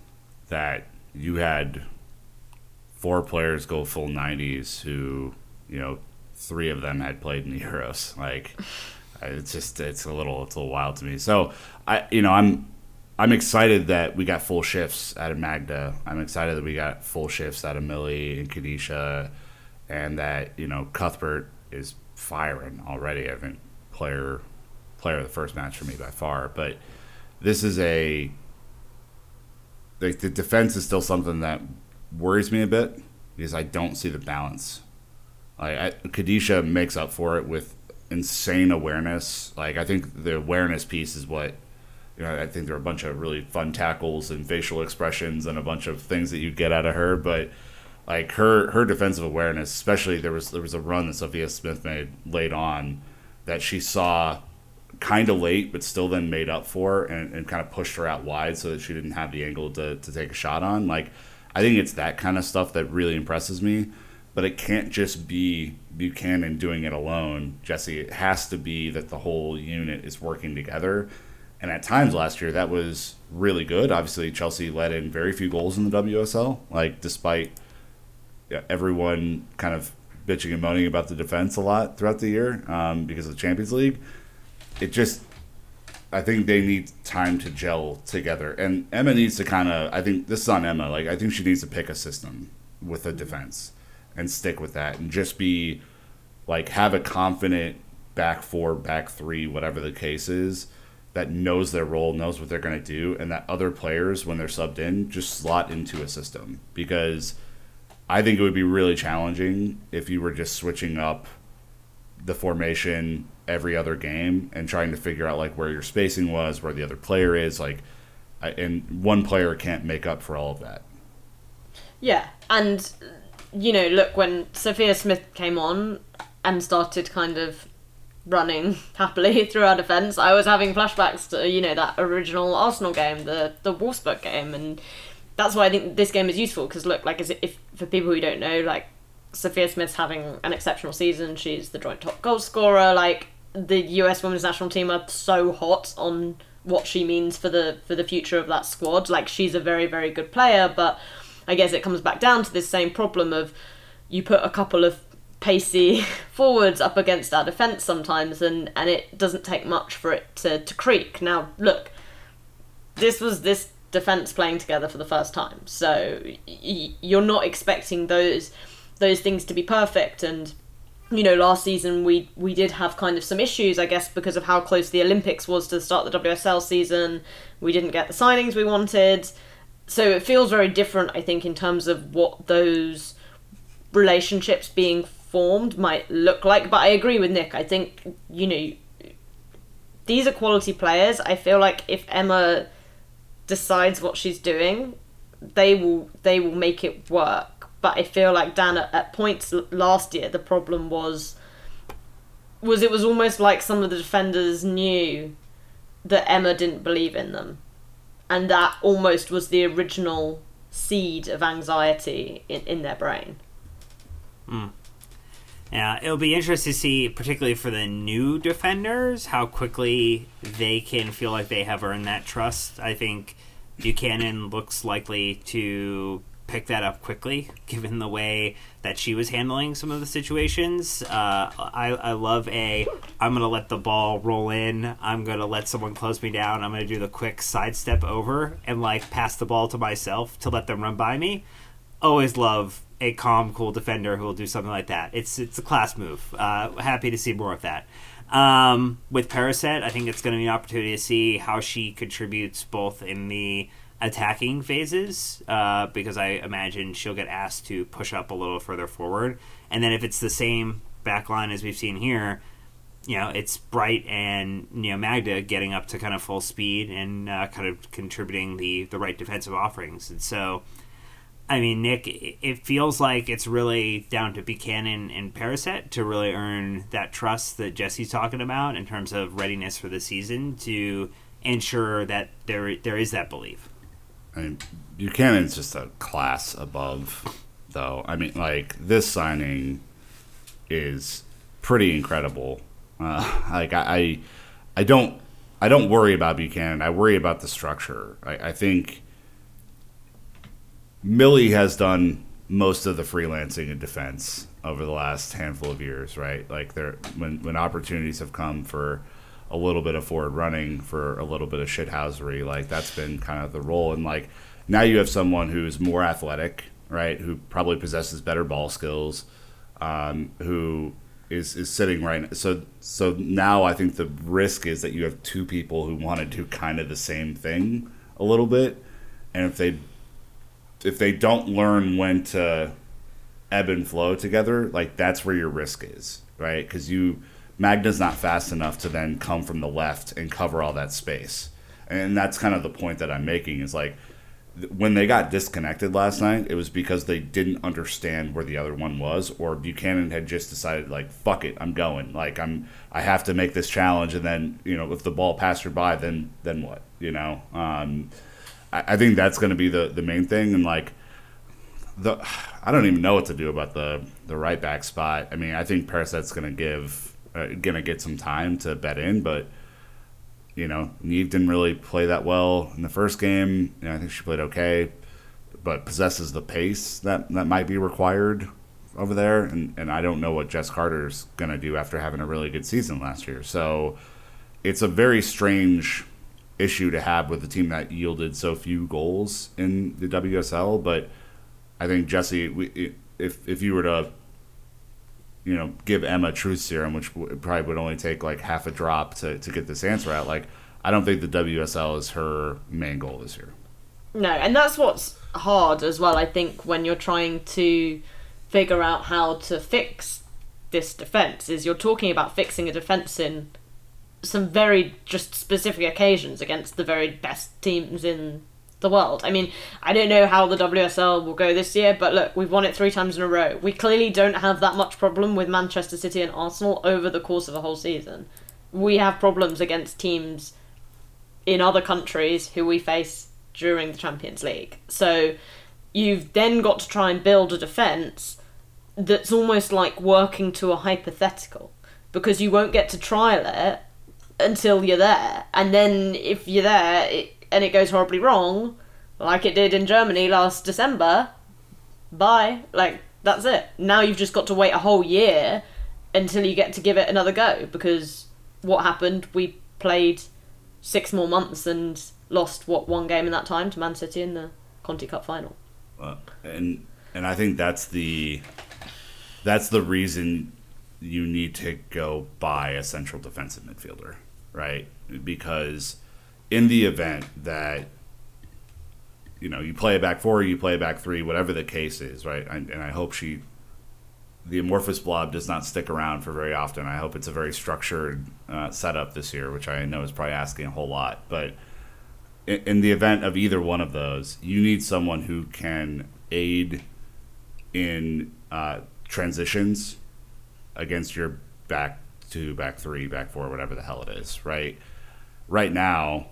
that you had four players go full 90s who, you know, three of them had played in the Euros. Like it's just it's a little it's a little wild to me. So, I you know, I'm I'm excited that we got full shifts out of Magda. I'm excited that we got full shifts out of Millie and Kadeisha and that, you know, Cuthbert is firing already. I think player player of the first match for me by far, but this is a like the defense is still something that worries me a bit because I don't see the balance. Like Kadeisha makes up for it with insane awareness. Like I think the awareness piece is what you know. I think there are a bunch of really fun tackles and facial expressions and a bunch of things that you get out of her, but like her her defensive awareness, especially there was there was a run that Sophia Smith made late on that she saw kind of late, but still then made up for and, and kind of pushed her out wide so that she didn't have the angle to, to take a shot on. Like, I think it's that kind of stuff that really impresses me, but it can't just be Buchanan doing it alone, Jesse. It has to be that the whole unit is working together. And at times last year, that was really good. Obviously, Chelsea let in very few goals in the WSL, like, despite everyone kind of bitching and moaning about the defense a lot throughout the year um, because of the Champions League it just I think they need time to gel together. And Emma needs to kind of I think this is on Emma. Like I think she needs to pick a system with a defense and stick with that and just be like have a confident back four, back three, whatever the case is, that knows their role, knows what they're going to do, and that other players when they're subbed in just slot into a system because I think it would be really challenging if you were just switching up the formation every other game and trying to figure out like where your spacing was, where the other player is, like, and one player can't make up for all of that. Yeah, and you know, look when Sophia Smith came on and started kind of running happily through our defence, I was having flashbacks to you know that original Arsenal game, the the Wolfsburg game, and that's why I think this game is useful because look, like if for people who don't know, like Sophia Smith's having an exceptional season. She's the joint top goal scorer. Like the US women's national team are so hot on what she means for the for the future of that squad. Like she's a very very good player, but I guess it comes back down to this same problem of you put a couple of pacey forwards up against our defence sometimes, and and it doesn't take much for it to to creak. Now look, this was this defence playing together for the first time, so y- you're not expecting those those things to be perfect. And you know last season we we did have kind of some issues i guess because of how close the olympics was to start the wsl season. We didn't get the signings we wanted. So it feels very different, I think, in terms of what those relationships being formed might look like. But I agree with Nick. I think, you know, these are quality players. I feel like if Emma decides what she's doing, they will they will make it work. But I feel like Dan at, at points last year the problem was was it was almost like some of the defenders knew that Emma didn't believe in them. And that almost was the original seed of anxiety in, in their brain. Hmm. Yeah, it'll be interesting to see, particularly for the new defenders, how quickly they can feel like they have earned that trust. I think Buchanan looks likely to pick that up quickly, given the way that she was handling some of the situations. Uh, I, I love a, I'm going to let the ball roll in, I'm going to let someone close me down, I'm going to do the quick sidestep over and like pass the ball to myself to let them run by me always love a calm, cool defender who will do something like that. It's it's a class move. Uh, happy to see more of that. Um, with Perisset, I think it's going to be an opportunity to see how she contributes both in the attacking phases, uh, because I imagine she'll get asked to push up a little further forward, and then if it's the same back line as we've seen here, you know, it's Bright and you know Magda getting up to kind of full speed and uh, kind of contributing the the right defensive offerings, and so. I mean, Nick, it feels like it's really down to Buchanan and Perisset to really earn that trust that Jesse's talking about in terms of readiness for the season to ensure that there there is that belief. I mean, Buchanan's just a class above, though. I mean, like this signing is pretty incredible. Uh, like I, I, I don't, I don't worry about Buchanan. I worry about the structure. I, I think Millie has done most of the freelancing in defense over the last handful of years, right? Like there, when when opportunities have come for a little bit of forward running, for a little bit of shithousery, like that's been kind of the role. And like now you have someone who's more athletic, right? Who probably possesses better ball skills, um, who is is sitting right. Now. So so now I think the risk is that you have two people who want to do kind of the same thing a little bit, and if they if they don't learn when to ebb and flow together, like that's where your risk is, right? Because you Magda's not fast enough to then come from the left and cover all that space, and that's kind of the point that I'm making is like when they got disconnected last night, it was because they didn't understand where the other one was, or Buchanan had just decided like fuck it, I'm going, like I'm I have to make this challenge, and then you know if the ball passed her by, then then what, you know. Um, I, I think that's going to be the the main thing, and like the I don't even know what to do about the the right back spot. I mean, I think Perisset's going to give uh, going to get some time to bet in, but you know, Niamh didn't really play that well in the first game. You know, I think she played okay, but possesses the pace that that might be required over there, and and I don't know what Jess Carter's going to do after having a really good season last year. So it's a very strange issue to have with a team that yielded so few goals in the WSL, but I think Jesse, we, if if you were to, you know, give Emma truth serum, which probably would only take like half a drop to, to get this answer out, like I don't think the WSL is her main goal this year. No, and that's what's hard as well, I think, when you're trying to figure out how to fix this defence, is you're talking about fixing a defence in some very just specific occasions against the very best teams in the world. I mean, I don't know how the WSL will go this year, but look, we've won it three times in a row. We clearly don't have that much problem with Manchester City and Arsenal over the course of a whole season. We have problems against teams in other countries who we face during the Champions League. So you've then got to try and build a defence that's almost like working to a hypothetical because you won't get to trial it until you're there. And then if you're there it, and it goes horribly wrong, like it did in Germany last December, bye. Like, that's it. Now you've just got to wait a whole year until you get to give it another go because what happened? We played six more months and lost, what, one game in that time to Man City in the Conti Cup final. And and I think that's the that's the reason you need to go buy a central defensive midfielder, right? Because in the event that you know, you play a back four, you play a back three, whatever the case is, right? And, and I hope she, the amorphous blob, does not stick around for very often. I hope it's a very structured uh, setup this year, which I know is probably asking a whole lot. But in, the event of either one of those, you need someone who can aid in uh, transitions against your back two, back three, back four, whatever the hell it is, right? Right now,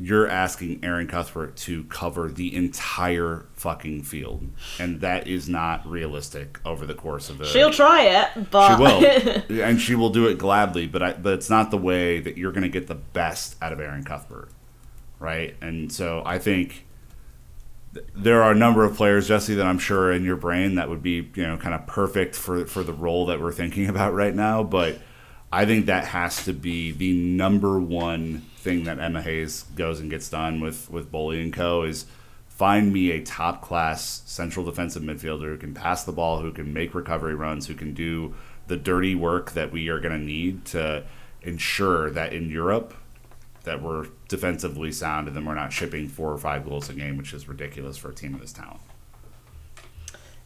you're asking Erin Cuthbert to cover the entire fucking field, and that is not realistic over the course of the. She'll try it, but She will, and she will do it gladly. But I, but it's not the way that you're going to get the best out of Erin Cuthbert, right? And so I think th- there are a number of players, Jesse, that I'm sure in your brain that would be you know kind of perfect for for the role that we're thinking about right now. But I think that has to be the number one thing that Emma Hayes goes and gets done with with Boehly and Co. is find me a top class central defensive midfielder who can pass the ball, who can make recovery runs, who can do the dirty work that we are going to need to ensure that in Europe that we're defensively sound and then we're not shipping four or five goals a game, which is ridiculous for a team of this talent.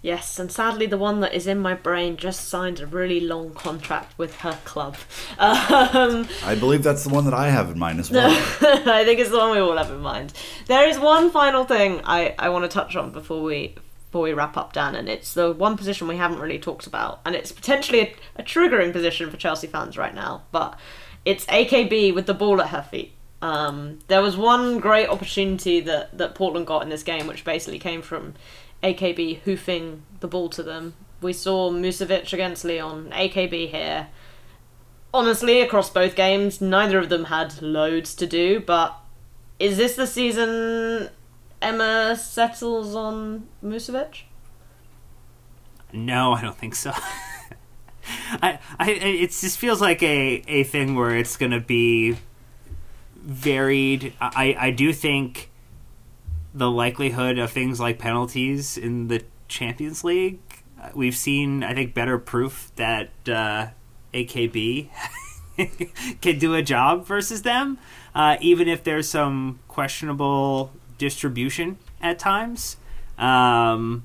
Yes, and sadly, the one that is in my brain just signed a really long contract with her club. Um, I believe that's the one that I have in mind as well. I think it's the one we all have in mind. There is one final thing I, I want to touch on before we before we wrap up, Dan, and it's the one position we haven't really talked about, and it's potentially a, a triggering position for Chelsea fans right now, but it's AKB with the ball at her feet. Um, there was one great opportunity that, that Portland got in this game, which basically came from AKB hoofing the ball to them. We saw Musovic against Lyon, AKB here. Honestly, across both games, neither of them had loads to do, but is this the season Emma settles on Musovic? No, I don't think so. I, I, it just feels like a, a thing where it's gonna be varied. I, I do think the likelihood of things like penalties in the Champions League, we've seen, I think, better proof that uh, AKB can do a job versus them, uh, even if there's some questionable distribution at times. Um,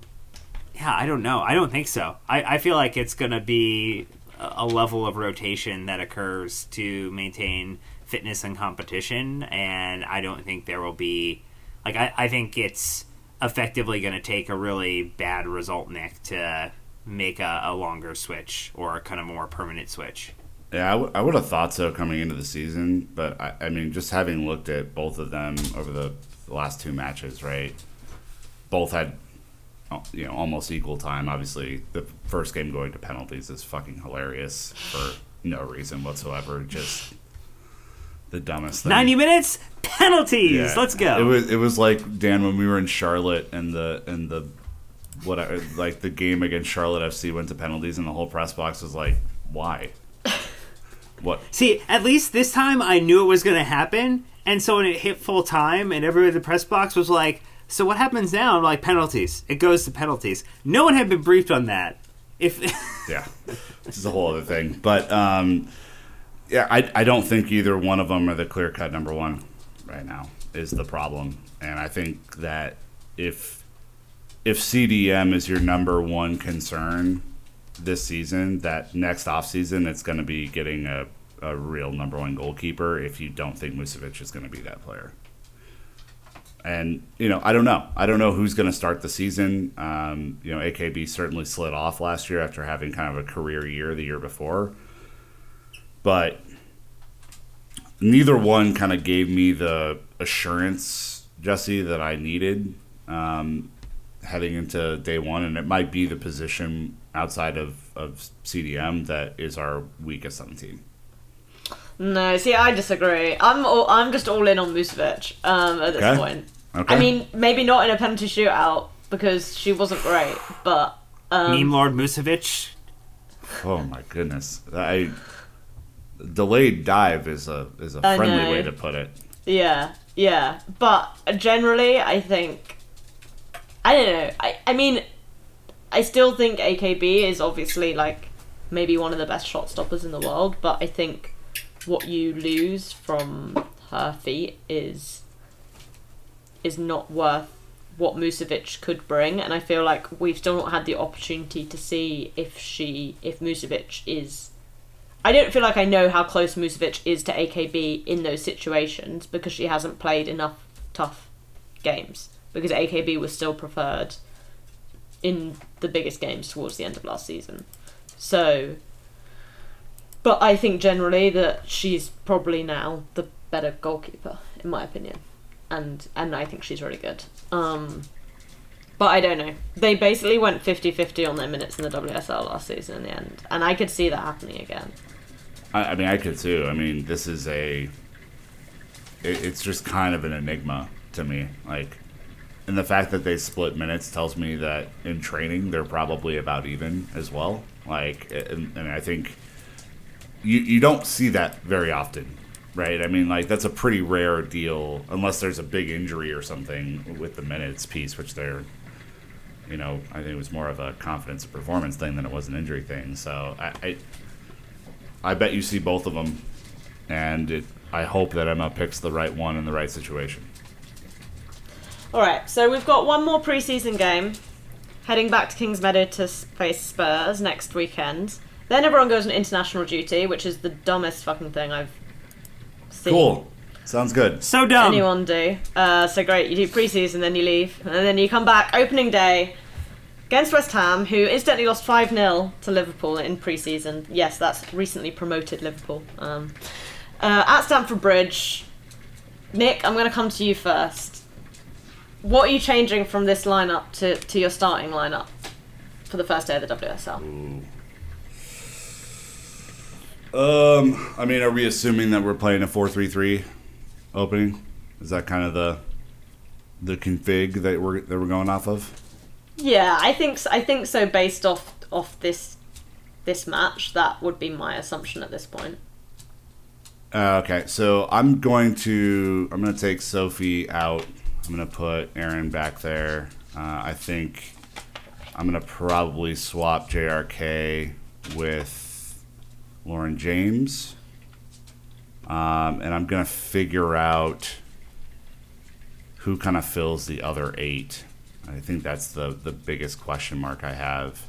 yeah, I don't know. I don't think so. I, I feel like it's going to be a level of rotation that occurs to maintain fitness and competition, and I don't think there will be. Like, I, I think it's effectively going to take a really bad result, Nick, to make a, a longer switch or a kind of more permanent switch. Yeah, I, w- I would have thought so coming into the season, but I, I mean, just having looked at both of them over the, last two matches, right? Both had, you know, almost equal time. Obviously, the first game going to penalties is fucking hilarious for no reason whatsoever. Just the dumbest thing. 90 minutes, penalties! Yeah. Let's go. It was it was like Dan when we were in Charlotte and the and the what I, like the game against Charlotte FC went to penalties and the whole press box was like, why? What? See, at least this time I knew it was going to happen, and so when it hit full time, and everybody in the press box was like, "So what happens now?" I'm like, "Penalties. It goes to penalties." No one had been briefed on that. If Yeah, this is a whole other thing. But um, yeah, I, I don't think either one of them are the clear cut number one right now is the problem, and I think that if if CDM is your number one concern this season, that next off season it's going to be getting a, a real number one goalkeeper. If you don't think Musovic is going to be that player. And you know, I don't know. I don't know who's going to start the season. Um, you know, AKB certainly slid off last year after having kind of a career year the year before, but neither one kind of gave me the assurance, Jesse, that I needed um, heading into day one. And it might be the position outside of, of CDM that is our weakest on the team. No, see, I disagree. I'm all, I'm just all in on Musovic um, at this Okay. point. Okay. I mean, maybe not in a penalty shootout because she wasn't great, but um, Meme Lord Musovic, Oh my goodness! I delayed dive is a is a I friendly know. way to put it. Yeah, yeah. But generally, I think. I don't know. I, I mean, I still think AKB is obviously, like, maybe one of the best shot stoppers in the world, but I think what you lose from her feet is is not worth what Musovic could bring, and I feel like we've still not had the opportunity to see if she if Musovic is. I don't feel like I know how close Musovic is to AKB in those situations because she hasn't played enough tough games because AKB was still preferred in the biggest games towards the end of last season. So, but I think generally that she's probably now the better goalkeeper in my opinion, and and I think she's really good. Um, but I don't know. They basically went 50-50 on their minutes in the WSL last season in the end, and I could see that happening again. I, I mean, I could too. I mean, this is a. It, it's just kind of an enigma to me. Like, and the fact that they split minutes tells me that in training they're probably about even as well. Like, and, and I think you you don't see that very often, right? I mean, like that's a pretty rare deal unless there's a big injury or something with the minutes piece, which they're. You know, I think it was more of a confidence performance thing than it was an injury thing. So I, I I bet you see both of them, and it, I hope that Emma picks the right one in the right situation. All right, so we've got one more preseason game, heading back to Kings Meadow to face Spurs next weekend. Then everyone goes on international duty, which is the dumbest fucking thing I've seen Cool. Sounds good. So dumb. anyone do. Uh, so great, you do preseason, then you leave, and then you come back opening day against West Ham, who incidentally lost 5 0 to Liverpool in pre season. Yes, that's recently promoted Liverpool. Um, uh, at Stamford Bridge, Nick, I'm going to come to you first. What are you changing from this lineup to, to your starting lineup for the first day of the WSL? Um, I mean, are we assuming that we're playing a four-three-three opening? Is that kind of the the config that we're that we're going off of? Yeah, I think so, I think so. Based off off this this match, that would be my assumption at this point. Uh, okay, so I'm going to I'm going to take Sophie out. I'm going to put Erin back there. Uh, I think I'm going to probably swap JRK with Lauren James, um, and I'm going to figure out who kind of fills the other eight. I think that's the the biggest question mark I have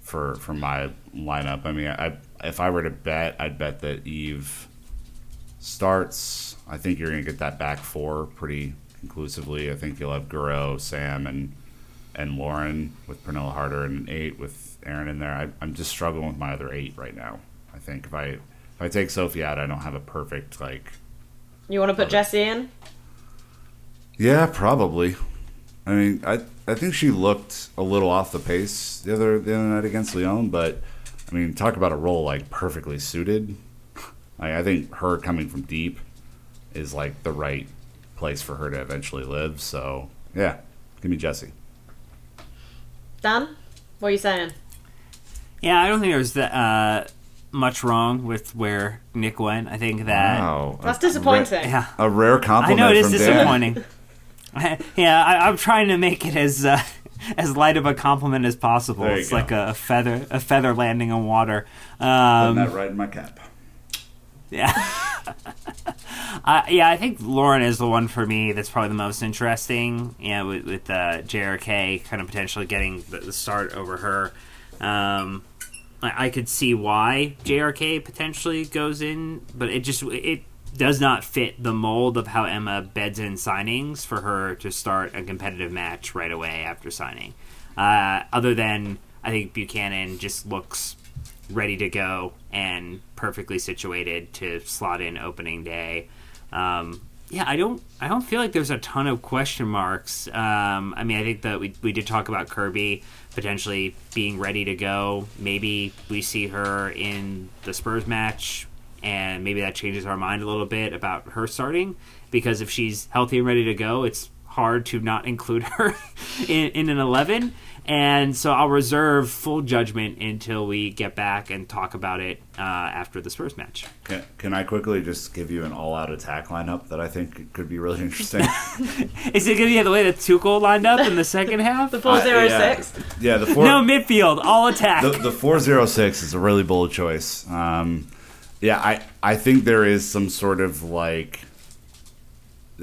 for for my lineup. I mean, I if I were to bet, I'd bet that Eve starts. I think you're going to get that back four pretty conclusively. I think you'll have Guro, Sam, and and Lauren with Pernille Harder and an eight with Erin in there. I, I'm just struggling with my other eight right now. I think if I if I take Sophie out, I don't have a perfect like. You want to put Jessie in? Yeah, probably. I mean, I I think she looked a little off the pace the other the other night against Lyon, but I mean, talk about a role like perfectly suited. Like, I think her coming from deep is like the right place for her to eventually live. So yeah, give me Jesse. Dan, what are you saying? Yeah, I don't think there's that, uh, much wrong with where Nick went. I think that. Wow, That's a disappointing. Yeah. A rare compliment. I know it is from disappointing. yeah, I, I'm trying to make it as uh, as light of a compliment as possible. It's go. like a, feather a feather landing on water. Um, that right in my cap. yeah. Uh, yeah, I think Lauren is the one for me that's probably the most interesting. Yeah, with, with uh, JRK kind of potentially getting the, the start over her. Um, I, I could see why JRK potentially goes in, but it just it does not fit the mold of how Emma beds in signings for her to start a competitive match right away after signing. Uh, other than I think Buchanan just looks ready to go and perfectly situated to slot in opening day. Um, yeah, I don't. I don't feel like there's a ton of question marks. Um, I mean, I think that we we did talk about Kirby potentially being ready to go. Maybe we see her in the Spurs match, and maybe that changes our mind a little bit about her starting. Because if she's healthy and ready to go, it's hard to not include her in, in an 11 and so i'll reserve full judgment until we get back and talk about it uh, after the spurs match Can, can I quickly just give you an all-out attack lineup that I think could be really interesting? is it going to be the way that Tuchel lined up in the second half The 406? Uh, yeah, yeah, the four. no midfield all attack the, the 406 is a really bold choice. Um, yeah, I, I think there is some sort of like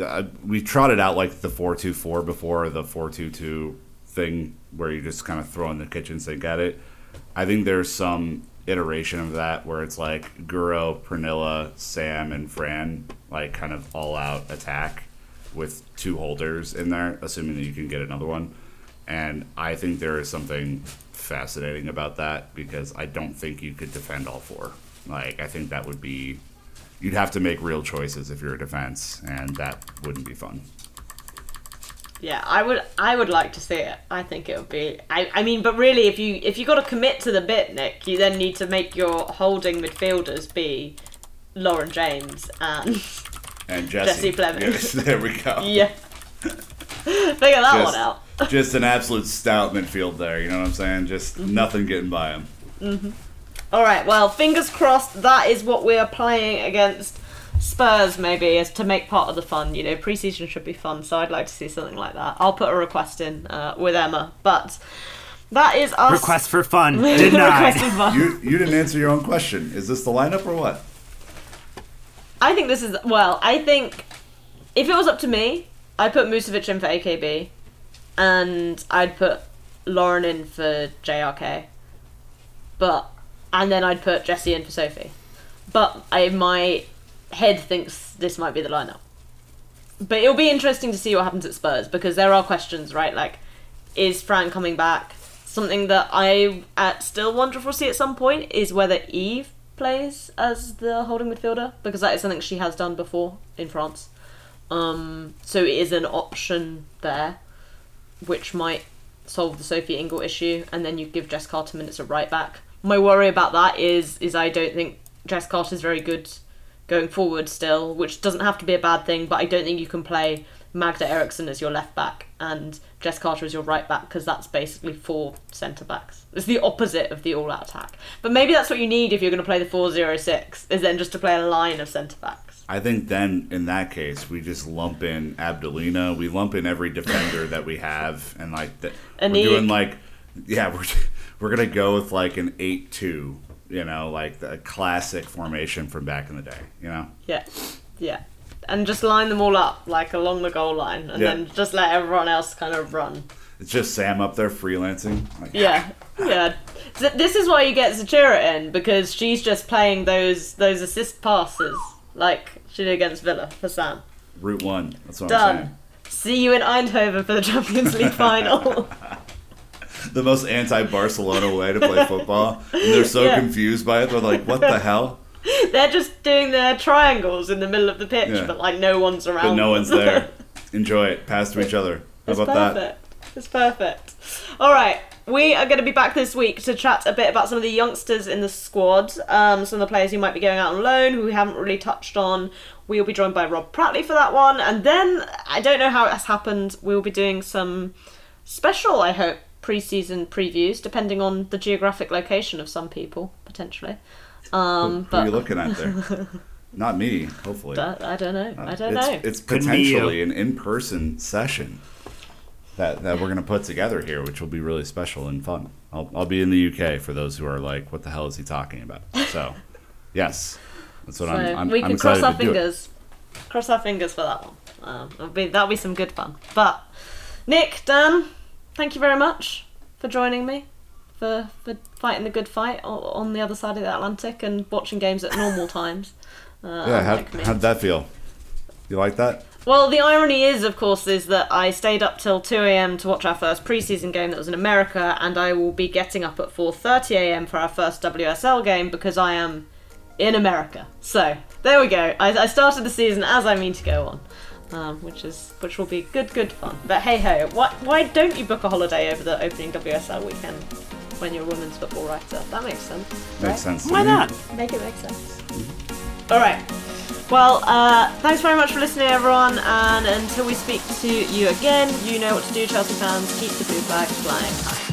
uh, we trotted out like the four two four before the four two two thing where you just kind of throw in the kitchen sink at it. I think there's some iteration of that where it's like Guro, Pernille, Sam, and Fran like kind of all out attack with two holders in there, assuming that you can get another one. And I think there is something fascinating about that because I don't think you could defend all four. Like I think that would be you'd have to make real choices if you're a defense, and that wouldn't be fun. Yeah, I would. I would like to see it. I think it would be. I. I mean, but really, if you if you got to commit to the bit, Nick, you then need to make your holding midfielders be Lauren James and And Jesse, Jesse Plemons. Yes, there we go. yeah. Figure that Just- one out. just an absolute stout midfield there. You know what I'm saying? Just Mm-hmm. nothing getting by him. All right. Well, fingers crossed. That is what we are playing against Spurs. Maybe is to make part of the fun. You know, preseason should be fun, so I'd like to see something like that. I'll put a request in uh, with Emma, but that is us. Request for fun Request denied. for fun. You you didn't answer your own question. Is this the lineup or what? I think this is well. I think if it was up to me, I'd put Musovic in for AKB, and I'd put Lauren in for JRK, but and then I'd put Jesse in for Sophie. But I my head thinks this might be the lineup. But it'll be interesting to see what happens at Spurs because there are questions, right? Like, is Fran coming back? Something that I uh, still wonder if we'll see at some point is whether Eve plays as the holding midfielder because that is something she has done before in France. Um, so it is an option there, which might solve the Sophie Ingle issue, and then you give Jess Carter minutes at right back. My worry about that is is I don't think Jess Carter is very good going forward still, which doesn't have to be a bad thing, but I don't think you can play Magda Eriksson as your left back and Jess Carter as your right back because that's basically four centre backs. It's the opposite of the all out attack. But maybe that's what you need if you're going to play the 4 0 6, is then just to play a line of centre backs. I think then in that case we just lump in Abdelina. We lump in every defender that we have, and like that we're doing like yeah we're we're gonna go with like an eight two. You know, like the classic formation from back in the day. You know. Yeah, yeah. And just line them all up, like along the goal line, and Yeah. then just let everyone else kind of run. It's just Sam up there freelancing. Like, Yeah, yeah. Th- This is why you get Zećira in because she's just playing those those assist passes like she did against Villa for Sam. Route one. That's what I'm saying. Done. See you in Eindhoven for the Champions League final. the most anti-Barcelona way to play football. And they're so Yeah. confused by it. They're like, "What the hell?" They're just doing their triangles in the middle of the pitch, Yeah. but like no one's around. But no one's there. Enjoy it. Pass to each other. How It's about perfect. that? It's perfect. All right, we are going to be back this week to chat a bit about some of the youngsters in the squad, um, some of the players who might be going out on loan who we haven't really touched on. We'll be joined by Rob Prattley for that one, and then I don't know how it has happened. We'll be doing some special, I hope, pre-season previews, depending on the geographic location of some people potentially. Um, Who are but you looking at there? Not me, hopefully. I, I don't know. I don't it's, know. It's Couldn't be you. potentially an in-person session that, that we're going to put together here, which will be really special and fun. I'll, I'll be in the UK for those who are like, what the hell is he talking about? So, yes, that's what So I'm, I'm, we I'm can cross our to do it. fingers. Cross our fingers for that one. Um, it'll be, that'll be some good fun. But Nick, Dan, thank you very much for joining me, for for fighting the good fight on the other side of the Atlantic and watching games at normal times. Uh, Yeah, how, how'd that feel? You like that? Well, the irony is, of course, is that I stayed up till 2 a.m. to watch our first preseason game that was in America, and I will be getting up at 4:30 a.m. for our first WSL game because I am in America. So there we go. I, I started the season as I mean to go on, um, which is which will be good, good fun. But hey ho, why why don't you book a holiday over the opening WSL weekend when you're a women's football writer? That makes sense. Makes sense. Why not? Make it make sense. All right. Well, uh, thanks very much for listening, everyone. And until we speak to you again, you know what to do, Chelsea fans. Keep the blue flag flying high.